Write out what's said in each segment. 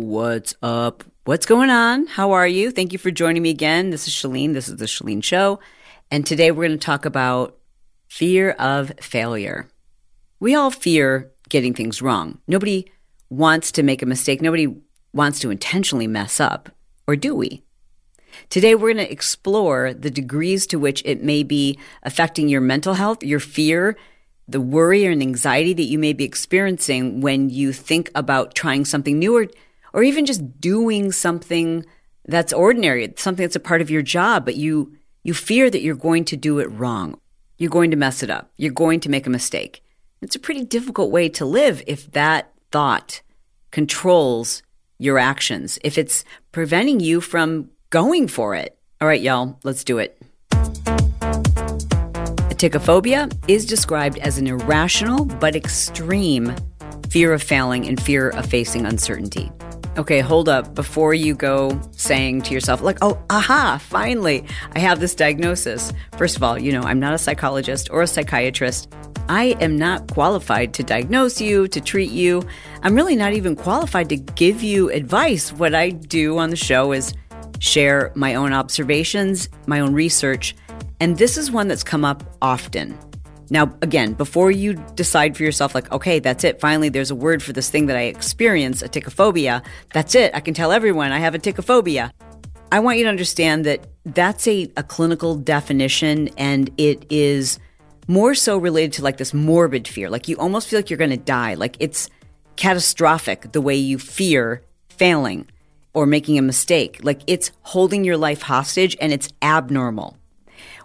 What's up? What's going on? How are you? Thank you for joining me again. This is Chalene. This is the Chalene Show. And today we're going to talk about fear of failure. We all fear getting things wrong. Nobody wants to make a mistake. Nobody wants to intentionally mess up, or do we? Today, we're going to explore the degrees to which it may be affecting your mental health, your fear, the worry and anxiety that you may be experiencing when you think about trying something new or or even just doing something that's ordinary, something that's a part of your job, but you you fear that you're going to do it wrong. You're going to mess it up. You're going to make a mistake. It's a pretty difficult way to live if that thought controls your actions, if it's preventing you from going for it. All right, y'all, let's do it. Atychiphobia is described as an irrational but extreme fear of failing and fear of facing uncertainty. Okay, hold up. Before you go saying to yourself, like, oh, aha, finally, I have this diagnosis. First of all, you know, I'm not a psychologist or a psychiatrist. I am not qualified to diagnose you, to treat you. I'm really not even qualified to give you advice. What I do on the show is share my own observations, my own research, and this is one that's come up often. Now, again, before you decide for yourself, like, okay, that's it. Finally, there's a word for this thing that I experience, a atychiphobia. That's it. I can tell everyone I have a atychiphobia. I want you to understand that that's a, a clinical definition and it is more so related to like this morbid fear. Like you almost feel like you're going to die. Like it's catastrophic the way you fear failing or making a mistake. Like it's holding your life hostage and it's abnormal.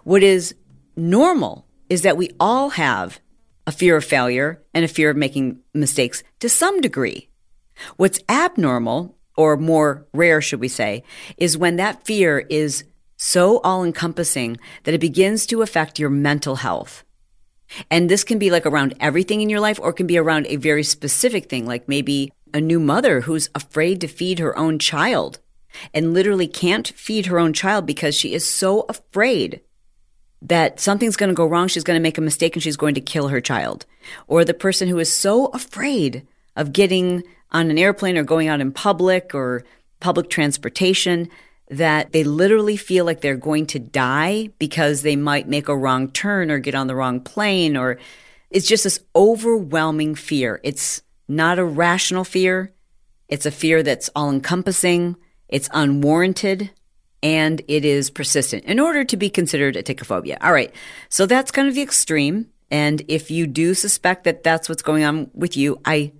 What is normal is that we all have a fear of failure and a fear of making mistakes to some degree. What's abnormal, or more rare, should we say, is when that fear is so all encompassing that it begins to affect your mental health. And this can be like around everything in your life, or it can be around a very specific thing, like maybe a new mother who's afraid to feed her own child and literally can't feed her own child because she is so afraid that something's going to go wrong, she's going to make a mistake and she's going to kill her child. Or the person who is so afraid of getting on an airplane or going out in public or public transportation that they literally feel like they're going to die because they might make a wrong turn or get on the wrong plane or it's just this overwhelming fear. It's not a rational fear. It's a fear that's all encompassing. It's unwarranted and it is persistent in order to be considered atychiphobia. All right. So that's kind of the extreme. And if you do suspect that that's what's going on with you, I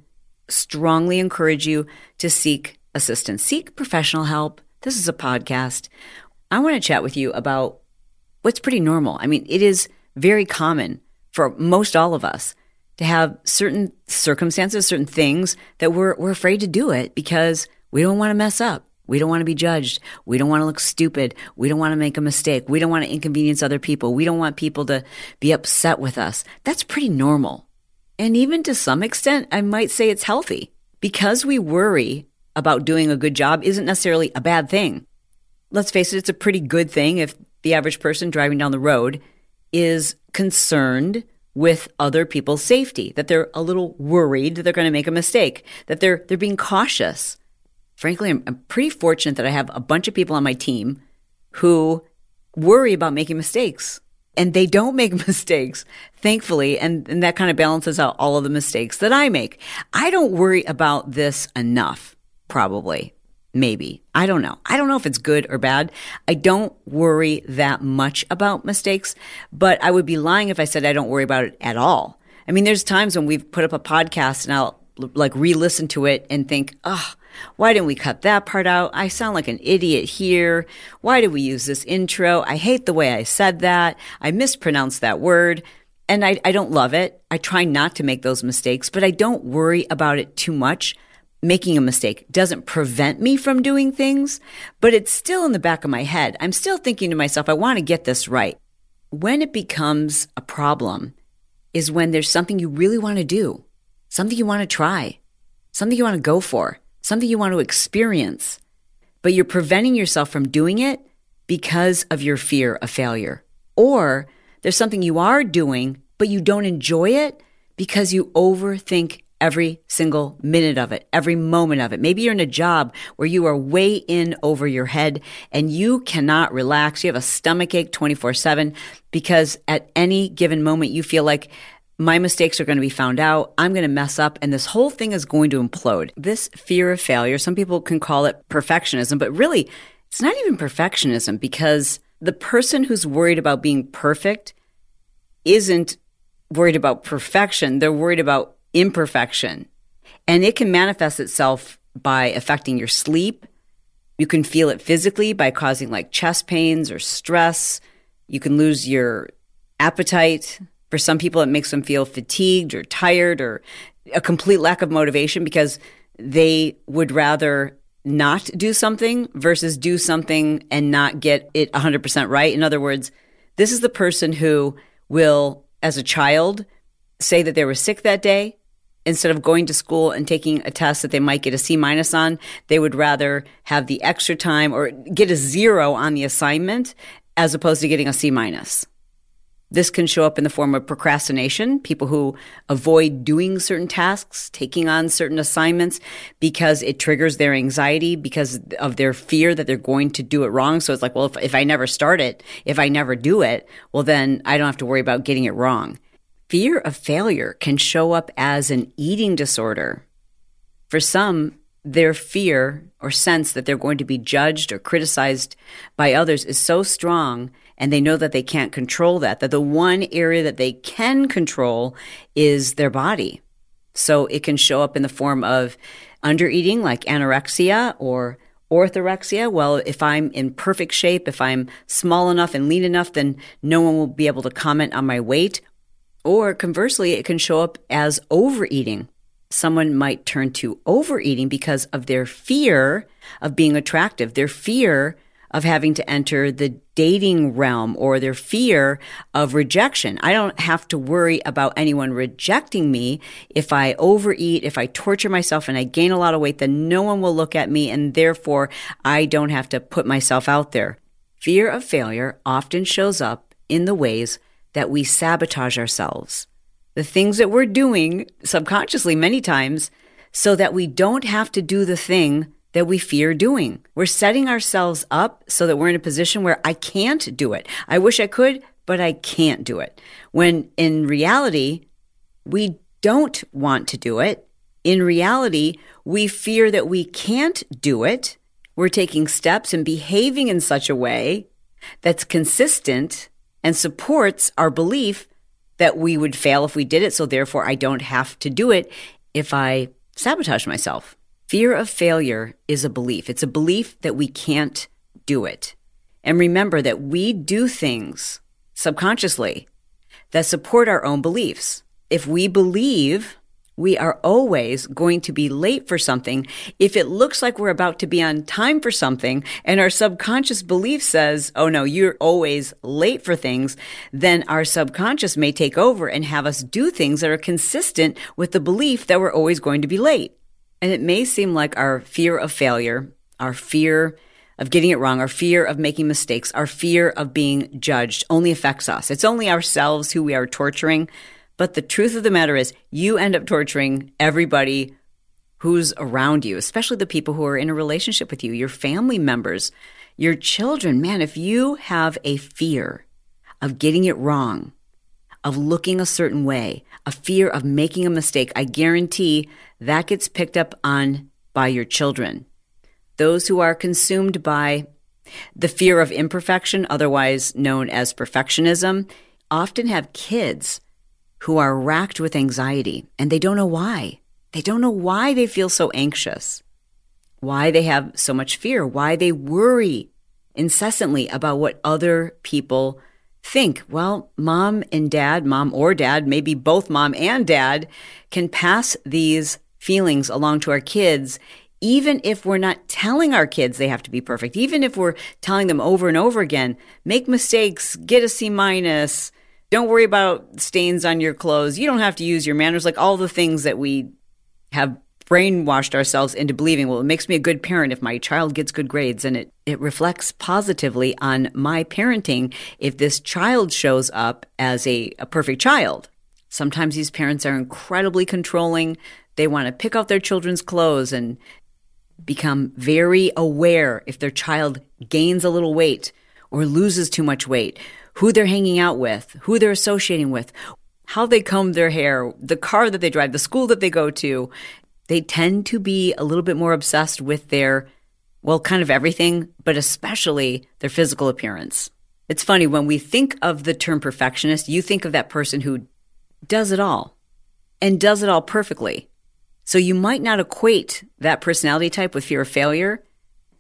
strongly encourage you to seek assistance, seek professional help. This is a podcast. I want to chat with you about what's pretty normal. I mean, it is very common for most all of us to have certain circumstances, certain things that we're, we're afraid to do it because we don't want to mess up. We don't want to be judged. We don't want to look stupid. We don't want to make a mistake. We don't want to inconvenience other people. We don't want people to be upset with us. That's pretty normal. And even to some extent, I might say it's healthy because we worry about doing a good job isn't necessarily a bad thing. Let's face it, it's a pretty good thing if the average person driving down the road is concerned with other people's safety, that they're a little worried that they're going to make a mistake, that they're, they're being cautious frankly, I'm, I'm pretty fortunate that I have a bunch of people on my team who worry about making mistakes and they don't make mistakes, thankfully. And, and that kind of balances out all of the mistakes that I make. I don't worry about this enough, probably. Maybe. I don't know. I don't know if it's good or bad. I don't worry that much about mistakes, but I would be lying if I said I don't worry about it at all. I mean, there's times when we've put up a podcast and I'll like re listen to it and think, oh, why didn't we cut that part out? I sound like an idiot here. Why did we use this intro? I hate the way I said that. I mispronounced that word. And I, I don't love it. I try not to make those mistakes, but I don't worry about it too much. Making a mistake doesn't prevent me from doing things, but it's still in the back of my head. I'm still thinking to myself, I want to get this right. When it becomes a problem is when there's something you really want to do, something you want to try, something you want to go for something you want to experience, but you're preventing yourself from doing it because of your fear of failure. Or there's something you are doing, but you don't enjoy it because you overthink every single minute of it, every moment of it. Maybe you're in a job where you are way in over your head and you cannot relax. You have a stomach ache 24 7 because at any given moment you feel like my mistakes are going to be found out. I'm going to mess up and this whole thing is going to implode. This fear of failure, some people can call it perfectionism, but really it's not even perfectionism because the person who's worried about being perfect isn't worried about perfection. They're worried about imperfection. And it can manifest itself by affecting your sleep. You can feel it physically by causing like chest pains or stress. You can lose your appetite. For some people, it makes them feel fatigued or tired or a complete lack of motivation because they would rather not do something versus do something and not get it 100% right. In other words, this is the person who will, as a child, say that they were sick that day. Instead of going to school and taking a test that they might get a C minus on, they would rather have the extra time or get a zero on the assignment as opposed to getting a C minus. This can show up in the form of procrastination, people who avoid doing certain tasks, taking on certain assignments because it triggers their anxiety because of their fear that they're going to do it wrong. So it's like, well, if, if I never start it, if I never do it, well, then I don't have to worry about getting it wrong. Fear of failure can show up as an eating disorder. For some, their fear or sense that they're going to be judged or criticized by others is so strong and they know that they can't control that, that the one area that they can control is their body. So it can show up in the form of undereating, like anorexia or orthorexia. Well, if I'm in perfect shape, if I'm small enough and lean enough, then no one will be able to comment on my weight. Or conversely, it can show up as overeating. Someone might turn to overeating because of their fear of being attractive, their fear of having to enter the dating realm or their fear of rejection. I don't have to worry about anyone rejecting me. If I overeat, if I torture myself and I gain a lot of weight, then no one will look at me and therefore I don't have to put myself out there. Fear of failure often shows up in the ways that we sabotage ourselves. The things that we're doing subconsciously many times so that we don't have to do the thing that we fear doing. We're setting ourselves up so that we're in a position where I can't do it. I wish I could, but I can't do it. When in reality, we don't want to do it. In reality, we fear that we can't do it. We're taking steps and behaving in such a way that's consistent and supports our belief that we would fail if we did it. So therefore, I don't have to do it if I sabotage myself. Fear of failure is a belief. It's a belief that we can't do it. And remember that we do things subconsciously that support our own beliefs. If we believe we are always going to be late for something, if it looks like we're about to be on time for something and our subconscious belief says, oh no, you're always late for things, then our subconscious may take over and have us do things that are consistent with the belief that we're always going to be late. And it may seem like our fear of failure, our fear of getting it wrong, our fear of making mistakes, our fear of being judged only affects us. It's only ourselves who we are torturing. But the truth of the matter is, you end up torturing everybody who's around you, especially the people who are in a relationship with you, your family members, your children. Man, if you have a fear of getting it wrong, of looking a certain way, a fear of making a mistake, I guarantee that gets picked up on by your children. Those who are consumed by the fear of imperfection, otherwise known as perfectionism, often have kids who are racked with anxiety and they don't know why. They don't know why they feel so anxious, why they have so much fear, why they worry incessantly about what other people think, well, mom and dad, mom or dad, maybe both mom and dad can pass these feelings along to our kids even if we're not telling our kids they have to be perfect, even if we're telling them over and over again, make mistakes, get a C minus, don't worry about stains on your clothes, you don't have to use your manners, like all the things that we have brainwashed ourselves into believing, well, it makes me a good parent if my child gets good grades and it, it reflects positively on my parenting if this child shows up as a, a perfect child. Sometimes these parents are incredibly controlling. They want to pick out their children's clothes and become very aware if their child gains a little weight or loses too much weight, who they're hanging out with, who they're associating with, how they comb their hair, the car that they drive, the school that they go to. They tend to be a little bit more obsessed with their, well, kind of everything, but especially their physical appearance. It's funny, when we think of the term perfectionist, you think of that person who does it all and does it all perfectly. So you might not equate that personality type with fear of failure.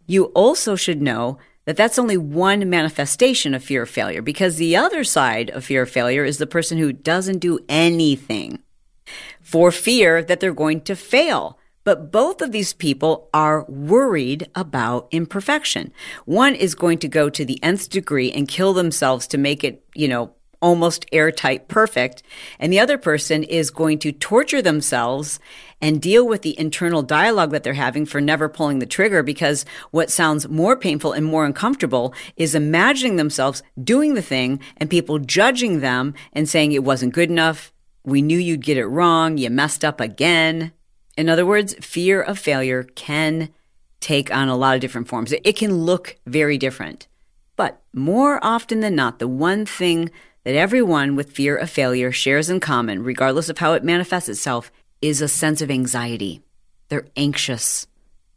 You also should know that that's only one manifestation of fear of failure because the other side of fear of failure is the person who doesn't do anything for fear that they're going to fail. But both of these people are worried about imperfection. One is going to go to the nth degree and kill themselves to make it, you know, almost airtight perfect. And the other person is going to torture themselves and deal with the internal dialogue that they're having for never pulling the trigger because what sounds more painful and more uncomfortable is imagining themselves doing the thing and people judging them and saying it wasn't good enough. We knew you'd get it wrong. You messed up again. In other words, fear of failure can take on a lot of different forms. It can look very different. But more often than not, the one thing that everyone with fear of failure shares in common, regardless of how it manifests itself, is a sense of anxiety. They're anxious,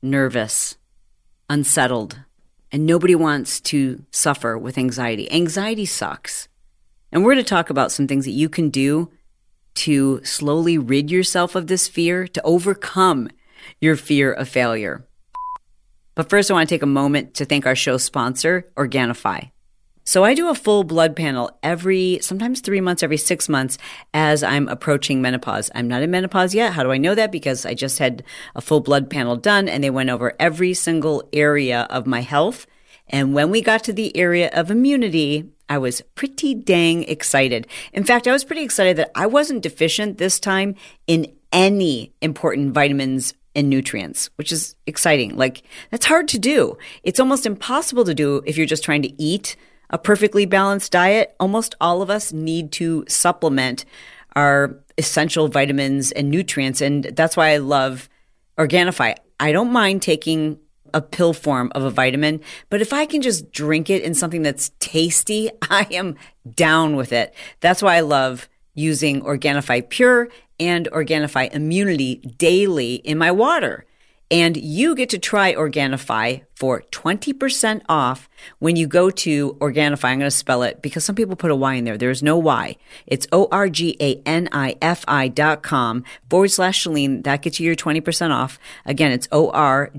nervous, unsettled, and nobody wants to suffer with anxiety. Anxiety sucks. And we're going to talk about some things that you can do to slowly rid yourself of this fear, to overcome your fear of failure. But first, I want to take a moment to thank our show sponsor, Organifi. So I do a full blood panel every, sometimes three months, every six months as I'm approaching menopause. I'm not in menopause yet. How do I know that? Because I just had a full blood panel done and they went over every single area of my health. And when we got to the area of immunity, I was pretty dang excited. In fact, I was pretty excited that I wasn't deficient this time in any important vitamins and nutrients, which is exciting. Like, that's hard to do. It's almost impossible to do if you're just trying to eat a perfectly balanced diet, almost all of us need to supplement our essential vitamins and nutrients. And that's why I love Organifi. I don't mind taking a pill form of a vitamin, but if I can just drink it in something that's tasty, I am down with it. That's why I love using Organifi Pure and Organifi Immunity daily in my water. And you get to try Organifi for 20% off when you go to Organifi. I'm going to spell it because some people put a Y in there. There's no Y. It's O-R-G-A-N-I-F-I dot com forward slash Chalene. That gets you your 20% off. Again, it's O-R-G-A-N-I-F-I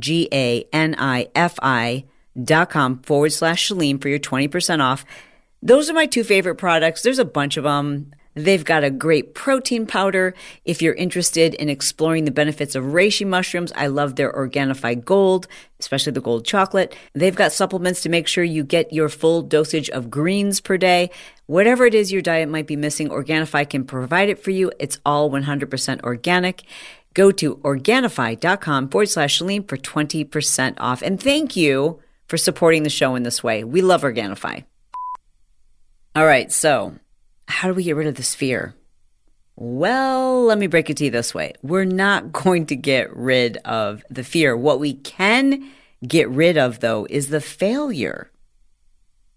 dot com forward slash Chalene for your 20% off. Those are my two favorite products. There's a bunch of them. They've got a great protein powder. If you're interested in exploring the benefits of reishi mushrooms, I love their Organifi Gold, especially the gold chocolate. They've got supplements to make sure you get your full dosage of greens per day. Whatever it is your diet might be missing, Organifi can provide it for you. It's all 100% organic. Go to Organifi.com forward slash Chalene for 20% off. And thank you for supporting the show in this way. We love Organifi. All right, so how do we get rid of this fear? Well, let me break it to you this way. We're not going to get rid of the fear. What we can get rid of, though, is the failure.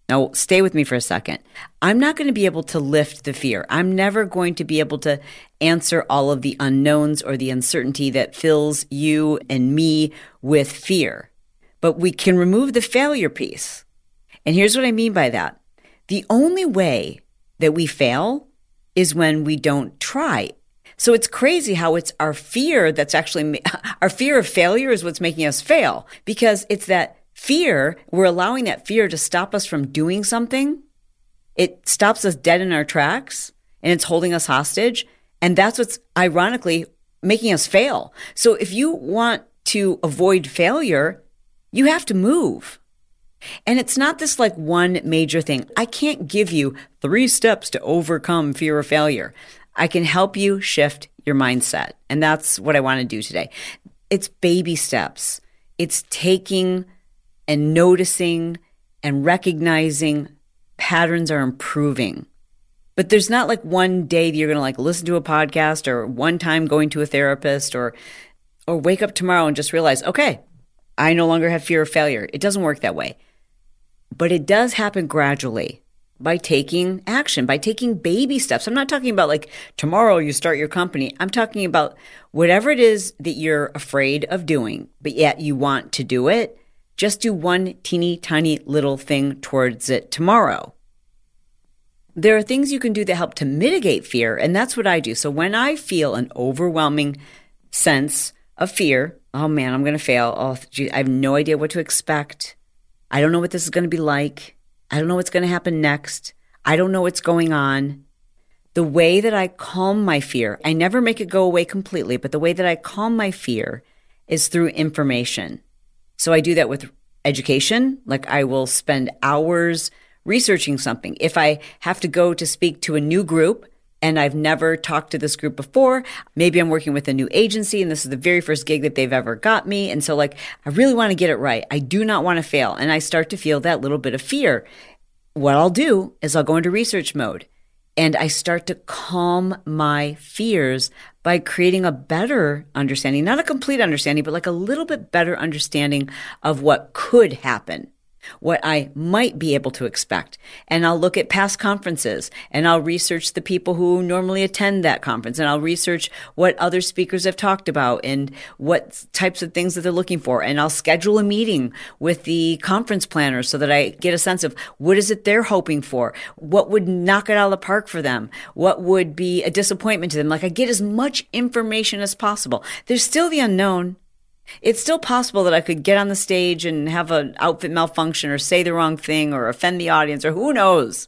Now, stay with me for a second. I'm not going to be able to lift the fear. I'm never going to be able to answer all of the unknowns or the uncertainty that fills you and me with fear. But we can remove the failure piece. And here's what I mean by that. The only way that we fail is when we don't try. So it's crazy how it's our fear that's actually, our fear of failure is what's making us fail because it's that fear, we're allowing that fear to stop us from doing something. It stops us dead in our tracks and it's holding us hostage. And that's what's ironically making us fail. So if you want to avoid failure, you have to move. And it's not this like one major thing. I can't give you three steps to overcome fear of failure. I can help you shift your mindset. And that's what I want to do today. It's baby steps. It's taking and noticing and recognizing patterns are improving. But there's not like one day that you're going to like listen to a podcast or one time going to a therapist or or wake up tomorrow and just realize, okay, I no longer have fear of failure. It doesn't work that way. But it does happen gradually by taking action, by taking baby steps. I'm not talking about like tomorrow you start your company. I'm talking about whatever it is that you're afraid of doing, but yet you want to do it. Just do one teeny tiny little thing towards it tomorrow. There are things you can do that help to mitigate fear, and that's what I do. So when I feel an overwhelming sense of fear, oh man, I'm going to fail. Oh, gee, I have no idea what to expect. I don't know what this is going to be like. I don't know what's going to happen next. I don't know what's going on. The way that I calm my fear, I never make it go away completely, but the way that I calm my fear is through information. So I do that with education. Like I will spend hours researching something. If I have to go to speak to a new group and I've never talked to this group before, maybe I'm working with a new agency and this is the very first gig that they've ever got me. And so like, I really want to get it right. I do not want to fail. And I start to feel that little bit of fear. What I'll do is I'll go into research mode and I start to calm my fears by creating a better understanding, not a complete understanding, but like a little bit better understanding of what could happen what I might be able to expect. And I'll look at past conferences and I'll research the people who normally attend that conference and I'll research what other speakers have talked about and what types of things that they're looking for. And I'll schedule a meeting with the conference planners so that I get a sense of what is it they're hoping for? What would knock it out of the park for them? What would be a disappointment to them? Like I get as much information as possible. There's still the unknown. It's still possible that I could get on the stage and have an outfit malfunction or say the wrong thing or offend the audience or who knows.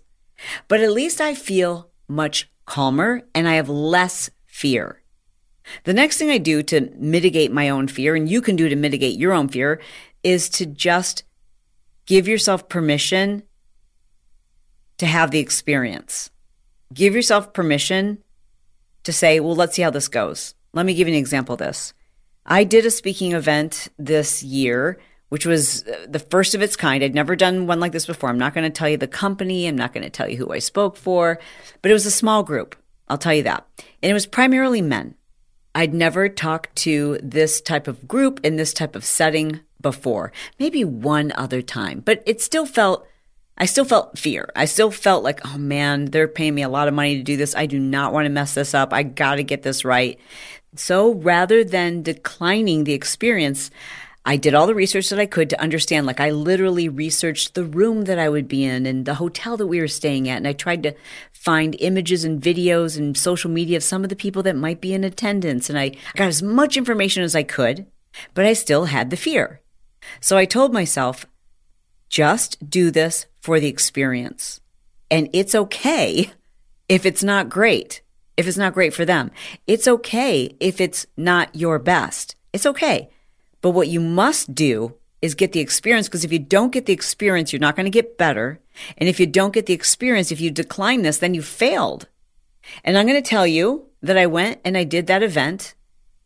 But at least I feel much calmer and I have less fear. The next thing I do to mitigate my own fear, and you can do to mitigate your own fear, is to just give yourself permission to have the experience. Give yourself permission to say, well, let's see how this goes. Let me give you an example of this. I did a speaking event this year, which was uh, the first of its kind. I'd never done one like this before. I'm not going to tell you the company. I'm not going to tell you who I spoke for, but it was a small group. I'll tell you that. And it was primarily men. I'd never talked to this type of group in this type of setting before, maybe one other time, but it still felt, I still felt fear. I still felt like, oh man, they're paying me a lot of money to do this. I do not want to mess this up. I got to get this right. So rather than declining the experience, I did all the research that I could to understand. Like, I literally researched the room that I would be in and the hotel that we were staying at. And I tried to find images and videos and social media of some of the people that might be in attendance. And I got as much information as I could, but I still had the fear. So I told myself, just do this for the experience. And it's okay if it's not great if it's not great for them. It's okay if it's not your best. It's okay. But what you must do is get the experience because if you don't get the experience, you're not going to get better. And if you don't get the experience, if you decline this, then you failed. And I'm going to tell you that I went and I did that event.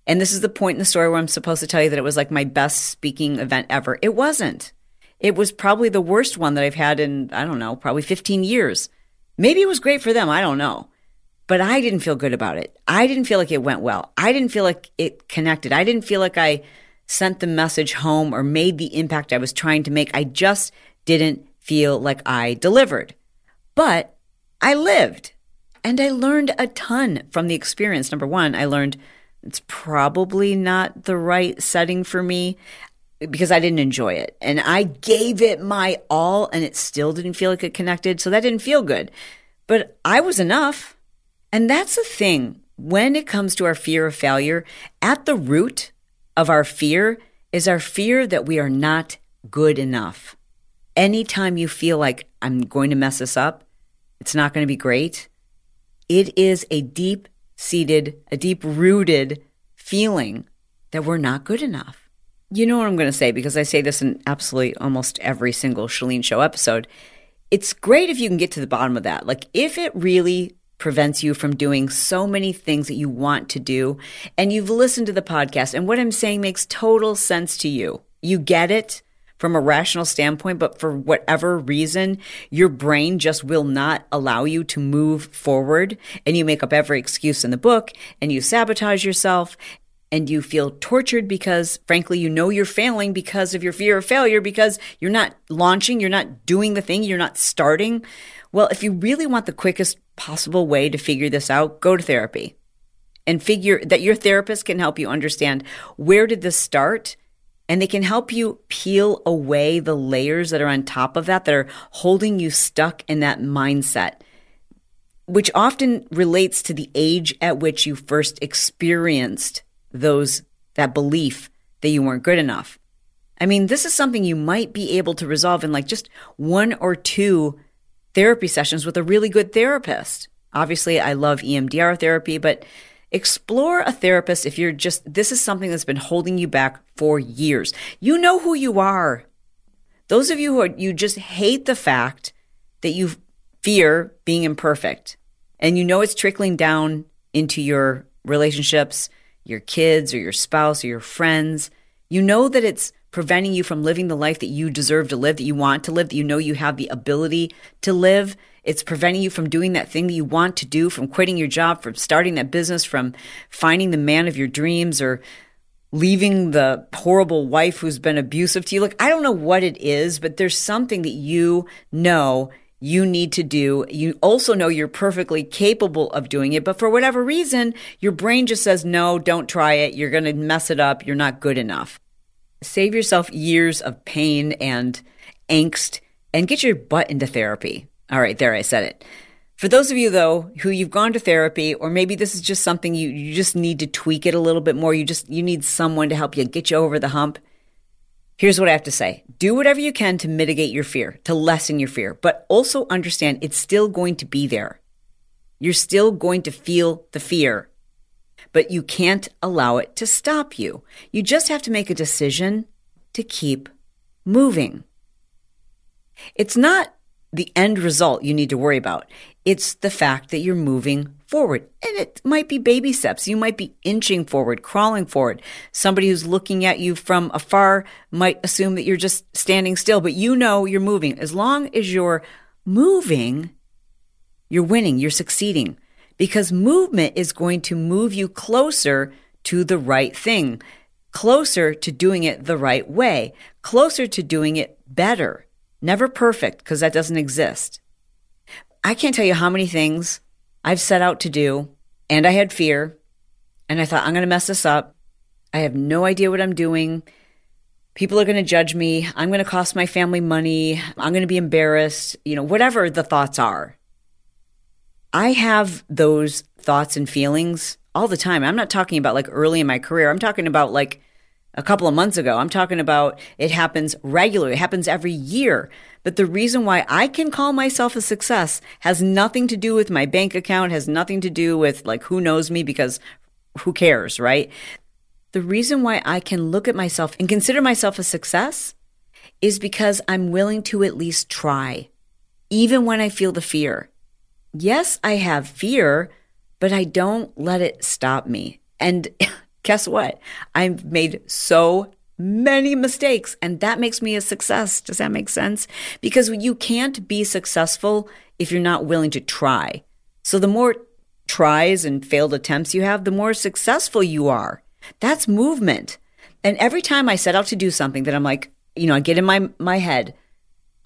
And this is the point in the story where I'm supposed to tell you that it was like my best speaking event ever. It wasn't. It was probably the worst one that I've had in, I don't know, probably 15 years. Maybe it was great for them. I don't know. But I didn't feel good about it. I didn't feel like it went well. I didn't feel like it connected. I didn't feel like I sent the message home or made the impact I was trying to make. I just didn't feel like I delivered. But I lived and I learned a ton from the experience. Number one, I learned it's probably not the right setting for me because I didn't enjoy it. And I gave it my all and it still didn't feel like it connected. So that didn't feel good. But I was enough. And that's the thing. When it comes to our fear of failure, at the root of our fear is our fear that we are not good enough. Anytime you feel like I'm going to mess this up, it's not going to be great, it is a deep seated, a deep rooted feeling that we're not good enough. You know what I'm going to say because I say this in absolutely almost every single Chalene Show episode. It's great if you can get to the bottom of that. Like, if it really prevents you from doing so many things that you want to do. And you've listened to the podcast, and what I'm saying makes total sense to you. You get it. from a rational standpoint, but for whatever reason, your brain just will not allow you to move forward. And you make up every excuse in the book and you sabotage yourself and you feel tortured because frankly you know you're failing because of your fear of failure because you're not launching you're not doing the thing you're not starting well if you really want the quickest possible way to figure this out go to therapy and figure that your therapist can help you understand where did this start and they can help you peel away the layers that are on top of that that are holding you stuck in that mindset which often relates to the age at which you first experienced those that belief that you weren't good enough. I mean, this is something you might be able to resolve in like just one or two therapy sessions with a really good therapist. Obviously, I love EMDR therapy, but explore a therapist if you're just this is something that's been holding you back for years. You know who you are. Those of you who are, you just hate the fact that you fear being imperfect and you know it's trickling down into your relationships, your kids or your spouse or your friends, you know that it's preventing you from living the life that you deserve to live, that you want to live, that you know you have the ability to live. It's preventing you from doing that thing that you want to do, from quitting your job, from starting that business, from finding the man of your dreams or leaving the horrible wife who's been abusive to you. Like, I don't know what it is, but there's something that you know you need to do. You also know you're perfectly capable of doing it, but for whatever reason, your brain just says, no, don't try it. You're going to mess it up. You're not good enough. Save yourself years of pain and angst and get your butt into therapy. All right, there I said it. For those of you though who you've gone to therapy or maybe this is just something you you just need to tweak it a little bit more, you just you need someone to help you get you over the hump. Here's what I have to say. Do whatever you can to mitigate your fear, to lessen your fear, but also understand it's still going to be there. You're still going to feel the fear, but you can't allow it to stop you. You just have to make a decision to keep moving. It's not the end result you need to worry about. It's the fact that you're moving forward. And it might be baby steps. You might be inching forward, crawling forward. Somebody who's looking at you from afar might assume that you're just standing still, but you know you're moving. As long as you're moving, you're winning, you're succeeding because movement is going to move you closer to the right thing, closer to doing it the right way, closer to doing it better. Never perfect because that doesn't exist. I can't tell you how many things I've set out to do, and I had fear, and I thought, I'm going to mess this up. I have no idea what I'm doing. People are going to judge me. I'm going to cost my family money. I'm going to be embarrassed, you know, whatever the thoughts are. I have those thoughts and feelings all the time. I'm not talking about like early in my career. I'm talking about like a couple of months ago. I'm talking about it happens regularly, it happens every year. But the reason why I can call myself a success has nothing to do with my bank account, has nothing to do with like who knows me because who cares, right? The reason why I can look at myself and consider myself a success is because I'm willing to at least try, even when I feel the fear. Yes, I have fear, but I don't let it stop me. And guess what? I've made so many mistakes, and that makes me a success. Does that make sense? Because you can't be successful if you're not willing to try. So the more tries and failed attempts you have, the more successful you are. That's movement. And every time I set out to do something that I'm like, you know, I get in my my head,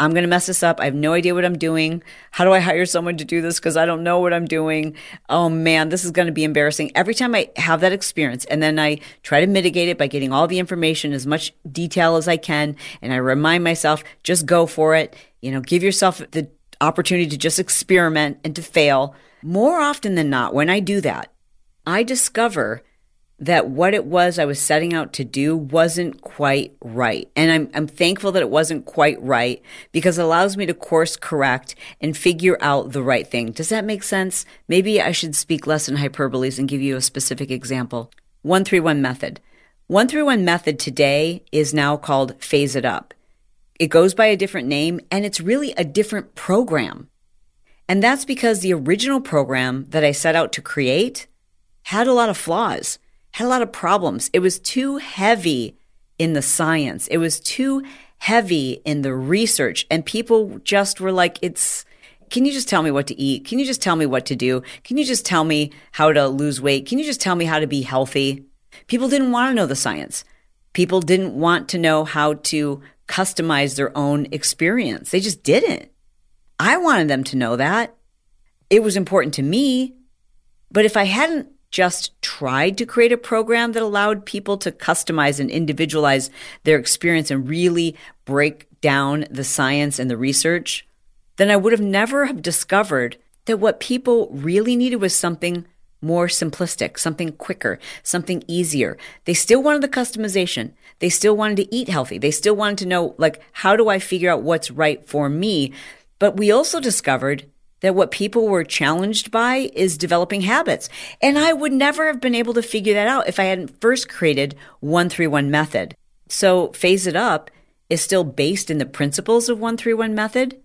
I'm going to mess this up. I have no idea what I'm doing. How do I hire someone to do this? Because I don't know what I'm doing. Oh man, this is going to be embarrassing. Every time I have that experience, and then I try to mitigate it by getting all the information, as much detail as I can, and I remind myself, just go for it. You know, give yourself the opportunity to just experiment and to fail. More often than not, when I do that, I discover that what it was I was setting out to do wasn't quite right. And I'm, I'm thankful that it wasn't quite right because it allows me to course correct and figure out the right thing. Does that make sense? Maybe I should speak less in hyperboles and give you a specific example. 131 method. 131 method today is now called Phase It Up. It goes by a different name and it's really a different program. And that's because the original program that I set out to create had a lot of flaws had a lot of problems. It was too heavy in the science. It was too heavy in the research and people just were like, it's, can you just tell me what to eat? Can you just tell me what to do? Can you just tell me how to lose weight? Can you just tell me how to be healthy? People didn't want to know the science. People didn't want to know how to customize their own experience. They just didn't. I wanted them to know that. It was important to me. But if I hadn't just tried to create a program that allowed people to customize and individualize their experience and really break down the science and the research, then I would have never have discovered that what people really needed was something more simplistic, something quicker, something easier. They still wanted the customization. They still wanted to eat healthy. They still wanted to know, like, how do I figure out what's right for me? But we also discovered that what people were challenged by is developing habits. And I would never have been able to figure that out if I hadn't first created 131 method. So phase it up is still based in the principles of 131 method,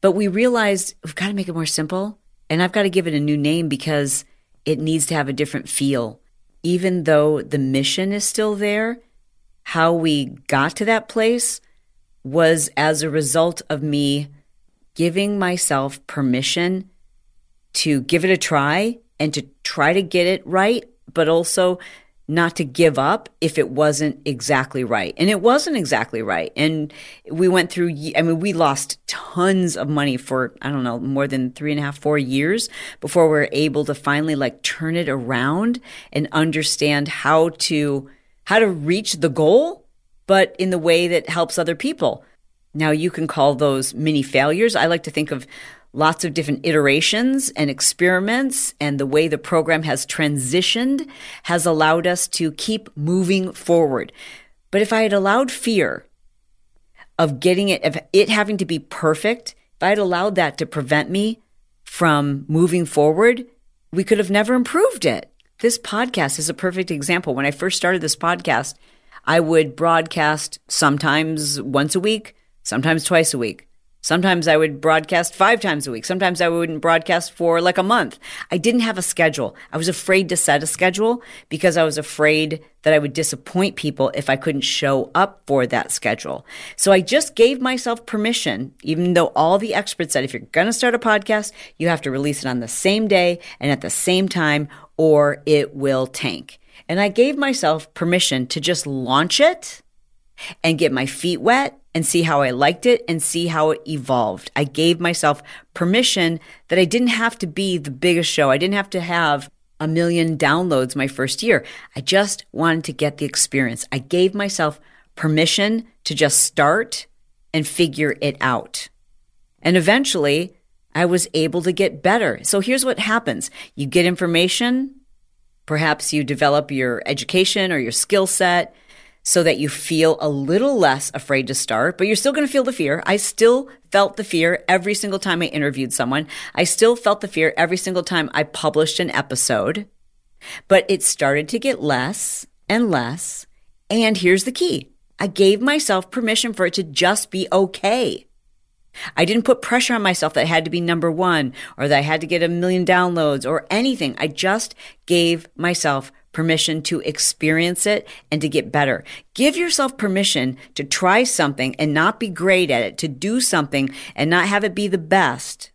but we realized we've got to make it more simple and I've got to give it a new name because it needs to have a different feel. Even though the mission is still there, how we got to that place was as a result of me giving myself permission to give it a try and to try to get it right, but also not to give up if it wasn't exactly right. And it wasn't exactly right. And we went through, I mean, we lost tons of money for, I don't know, more than three and a half, four years before we were able to finally like turn it around and understand how to, how to reach the goal, but in the way that helps other people. Now you can call those mini failures. I like to think of lots of different iterations and experiments and the way the program has transitioned has allowed us to keep moving forward. But if I had allowed fear of getting it, of it having to be perfect, if I had allowed that to prevent me from moving forward, we could have never improved it. This podcast is a perfect example. When I first started this podcast, I would broadcast sometimes once a week, sometimes twice a week. Sometimes I would broadcast five times a week. Sometimes I wouldn't broadcast for like a month. I didn't have a schedule. I was afraid to set a schedule because I was afraid that I would disappoint people if I couldn't show up for that schedule. So I just gave myself permission, even though all the experts said if you're going to start a podcast, you have to release it on the same day and at the same time or it will tank. And I gave myself permission to just launch it and get my feet wet and see how I liked it and see how it evolved. I gave myself permission that I didn't have to be the biggest show. I didn't have to have a million downloads my first year. I just wanted to get the experience. I gave myself permission to just start and figure it out. And eventually, I was able to get better. So here's what happens you get information, perhaps you develop your education or your skill set so that you feel a little less afraid to start, but you're still going to feel the fear. I still felt the fear every single time I interviewed someone. I still felt the fear every single time I published an episode, but it started to get less and less. And here's the key. I gave myself permission for it to just be okay. I didn't put pressure on myself that I had to be number one or that I had to get a million downloads or anything. I just gave myself permission to experience it and to get better. Give yourself permission to try something and not be great at it, to do something and not have it be the best,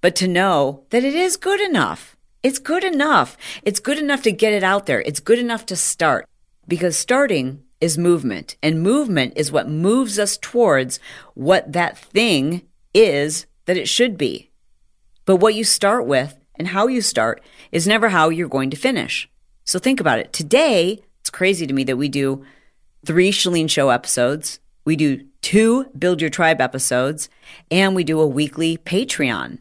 but to know that it is good enough. It's good enough. It's good enough to get it out there. It's good enough to start because starting is movement and movement is what moves us towards what that thing is that it should be. But what you start with and how you start is never how you're going to finish. So think about it. Today, it's crazy to me that we do three Chalene Show episodes, we do two Build Your Tribe episodes, and we do a weekly Patreon.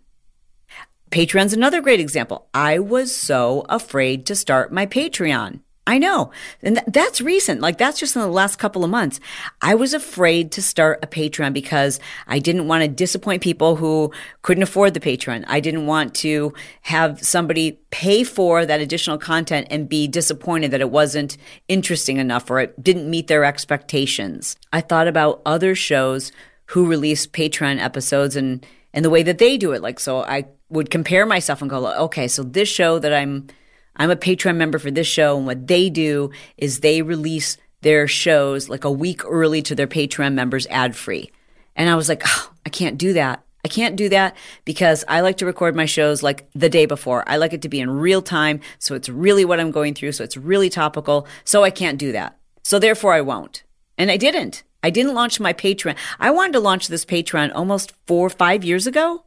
Patreon's another great example. I was so afraid to start my Patreon. I know. And th- that's recent. Like that's just in the last couple of months. I was afraid to start a Patreon because I didn't want to disappoint people who couldn't afford the Patreon. I didn't want to have somebody pay for that additional content and be disappointed that it wasn't interesting enough or it didn't meet their expectations. I thought about other shows who release Patreon episodes and and the way that they do it. Like so I would compare myself and go, okay, so this show that I'm I'm a Patreon member for this show, and what they do is they release their shows like a week early to their Patreon members ad free. And I was like, oh, I can't do that. I can't do that because I like to record my shows like the day before. I like it to be in real time. So it's really what I'm going through. So it's really topical. So I can't do that. So therefore I won't. And I didn't. I didn't launch my Patreon. I wanted to launch this Patreon almost four or five years ago.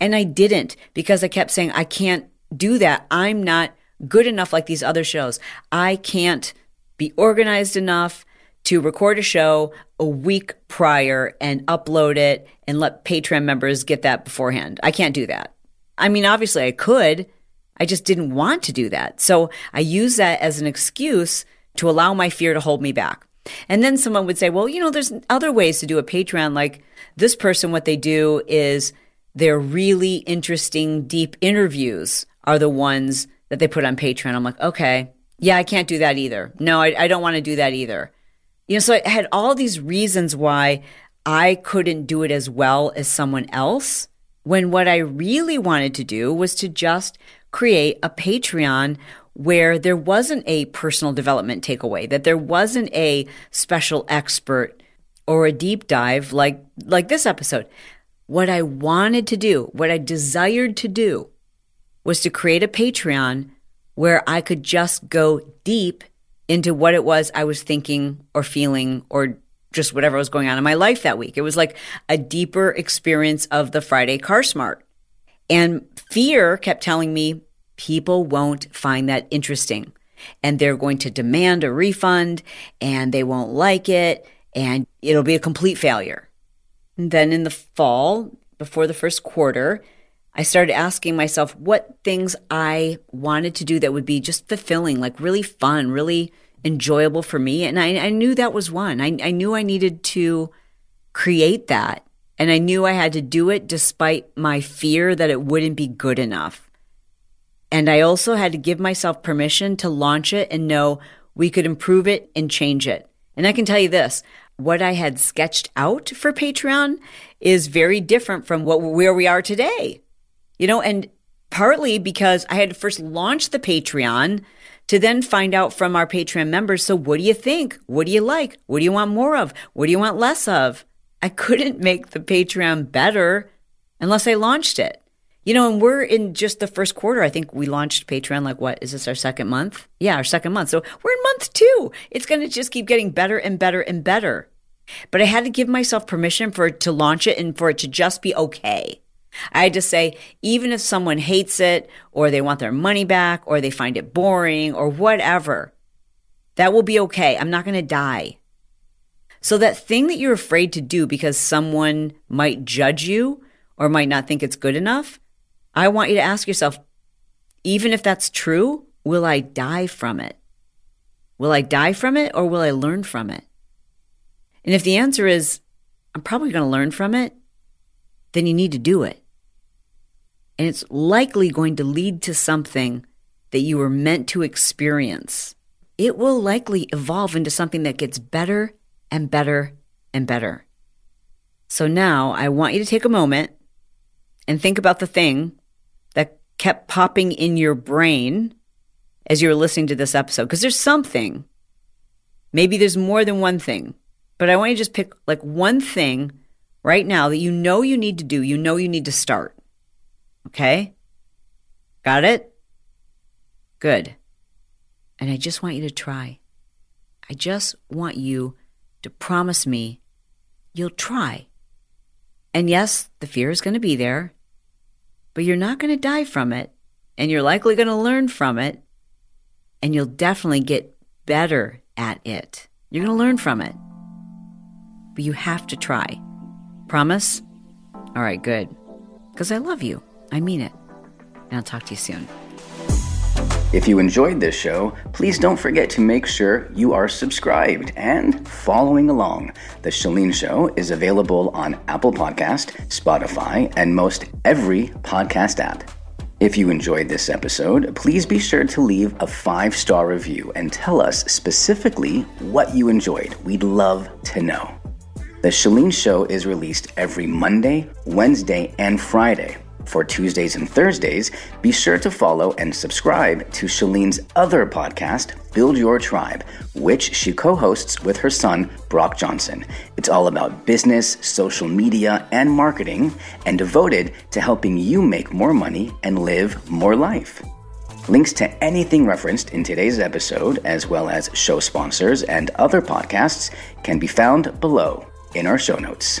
And I didn't because I kept saying, I can't do that. I'm not good enough like these other shows. I can't be organized enough to record a show a week prior and upload it and let Patreon members get that beforehand. I can't do that. I mean, obviously I could. I just didn't want to do that. So I use that as an excuse to allow my fear to hold me back. And then someone would say, well, you know, there's other ways to do a Patreon. Like this person, what they do is their really interesting, deep interviews are the ones that they put on Patreon. I'm like, okay, yeah, I can't do that either. No, I, I don't want to do that either. You know, so I had all these reasons why I couldn't do it as well as someone else when what I really wanted to do was to just create a Patreon where there wasn't a personal development takeaway, that there wasn't a special expert or a deep dive like like this episode. What I wanted to do, what I desired to do was to create a Patreon where I could just go deep into what it was I was thinking or feeling or just whatever was going on in my life that week. It was like a deeper experience of the Friday Car Smart. And fear kept telling me people won't find that interesting and they're going to demand a refund and they won't like it and it'll be a complete failure. And then in the fall, before the first quarter, I started asking myself what things I wanted to do that would be just fulfilling, like really fun, really enjoyable for me. And I, I knew that was one. I, I knew I needed to create that. And I knew I had to do it despite my fear that it wouldn't be good enough. And I also had to give myself permission to launch it and know we could improve it and change it. And I can tell you this what I had sketched out for Patreon is very different from what where we are today you know, and partly because I had to first launch the Patreon to then find out from our Patreon members. So, what do you think? What do you like? What do you want more of? What do you want less of? I couldn't make the Patreon better unless I launched it. You know, and we're in just the first quarter. I think we launched Patreon like what? Is this our second month? Yeah, our second month. So we're in month two. It's going to just keep getting better and better and better. But I had to give myself permission for it to launch it and for it to just be okay. I to say, even if someone hates it or they want their money back or they find it boring or whatever, that will be okay. I'm not going to die. So, that thing that you're afraid to do because someone might judge you or might not think it's good enough, I want you to ask yourself, even if that's true, will I die from it? Will I die from it or will I learn from it? And if the answer is, I'm probably going to learn from it, then you need to do it and it's likely going to lead to something that you were meant to experience. It will likely evolve into something that gets better and better and better. So now I want you to take a moment and think about the thing that kept popping in your brain as you were listening to this episode. Because there's something, maybe there's more than one thing, but I want you to just pick like one thing right now that you know you need to do, you know you need to start. Okay? Got it? Good. And I just want you to try. I just want you to promise me you'll try. And yes, the fear is going to be there, but you're not going to die from it. And you're likely going to learn from it. And you'll definitely get better at it. You're going to learn from it. But you have to try. Promise? All right, good. Because I love you. I mean it. And I'll talk to you soon. If you enjoyed this show, please don't forget to make sure you are subscribed and following along. The Chalene Show is available on Apple Podcast, Spotify, and most every podcast app. If you enjoyed this episode, please be sure to leave a five star review and tell us specifically what you enjoyed. We'd love to know. The Chalene Show is released every Monday, Wednesday, and Friday. For Tuesdays and Thursdays, be sure to follow and subscribe to Chalene's other podcast, Build Your Tribe, which she co hosts with her son, Brock Johnson. It's all about business, social media, and marketing, and devoted to helping you make more money and live more life. Links to anything referenced in today's episode, as well as show sponsors and other podcasts, can be found below in our show notes.